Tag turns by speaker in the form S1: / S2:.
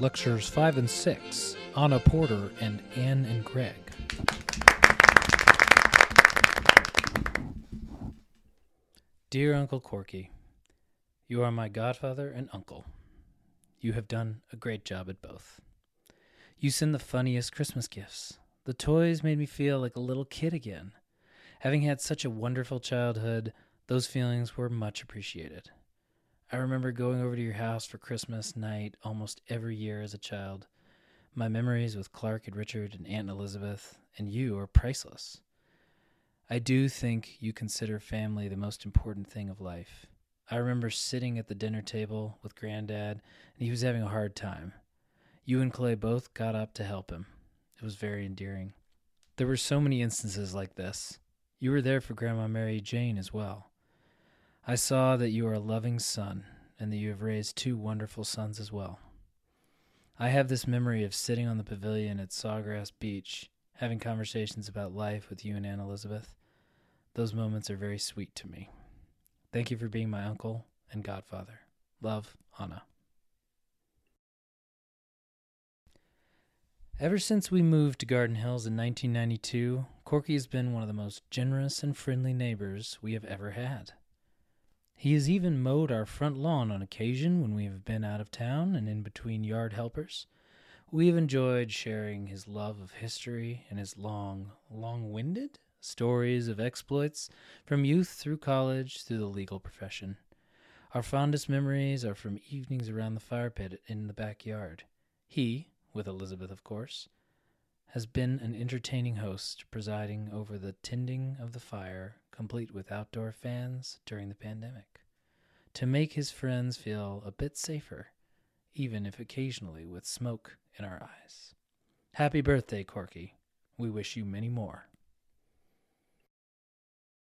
S1: Lectures 5 and 6, Anna Porter and Anne and Greg. Dear Uncle Corky, you are my godfather and uncle. You have done a great job at both. You send the funniest Christmas gifts. The toys made me feel like a little kid again. Having had such a wonderful childhood, those feelings were much appreciated. I remember going over to your house for Christmas night almost every year as a child. My memories with Clark and Richard and Aunt Elizabeth and you are priceless. I do think you consider family the most important thing of life. I remember sitting at the dinner table with Granddad, and he was having a hard time. You and Clay both got up to help him. It was very endearing. There were so many instances like this. You were there for Grandma Mary Jane as well. I saw that you are a loving son, and that you have raised two wonderful sons as well. I have this memory of sitting on the pavilion at Sawgrass Beach, having conversations about life with you and Aunt Elizabeth. Those moments are very sweet to me. Thank you for being my uncle and godfather. Love, Anna. Ever since we moved to Garden Hills in 1992, Corky has been one of the most generous and friendly neighbors we have ever had. He has even mowed our front lawn on occasion when we have been out of town and in between yard helpers. We have enjoyed sharing his love of history and his long, long winded stories of exploits from youth through college through the legal profession. Our fondest memories are from evenings around the fire pit in the backyard. He, with Elizabeth, of course, has been an entertaining host, presiding over the tending of the fire, complete with outdoor fans during the pandemic, to make his friends feel a bit safer, even if occasionally with smoke in our eyes. Happy birthday, Corky. We wish you many more.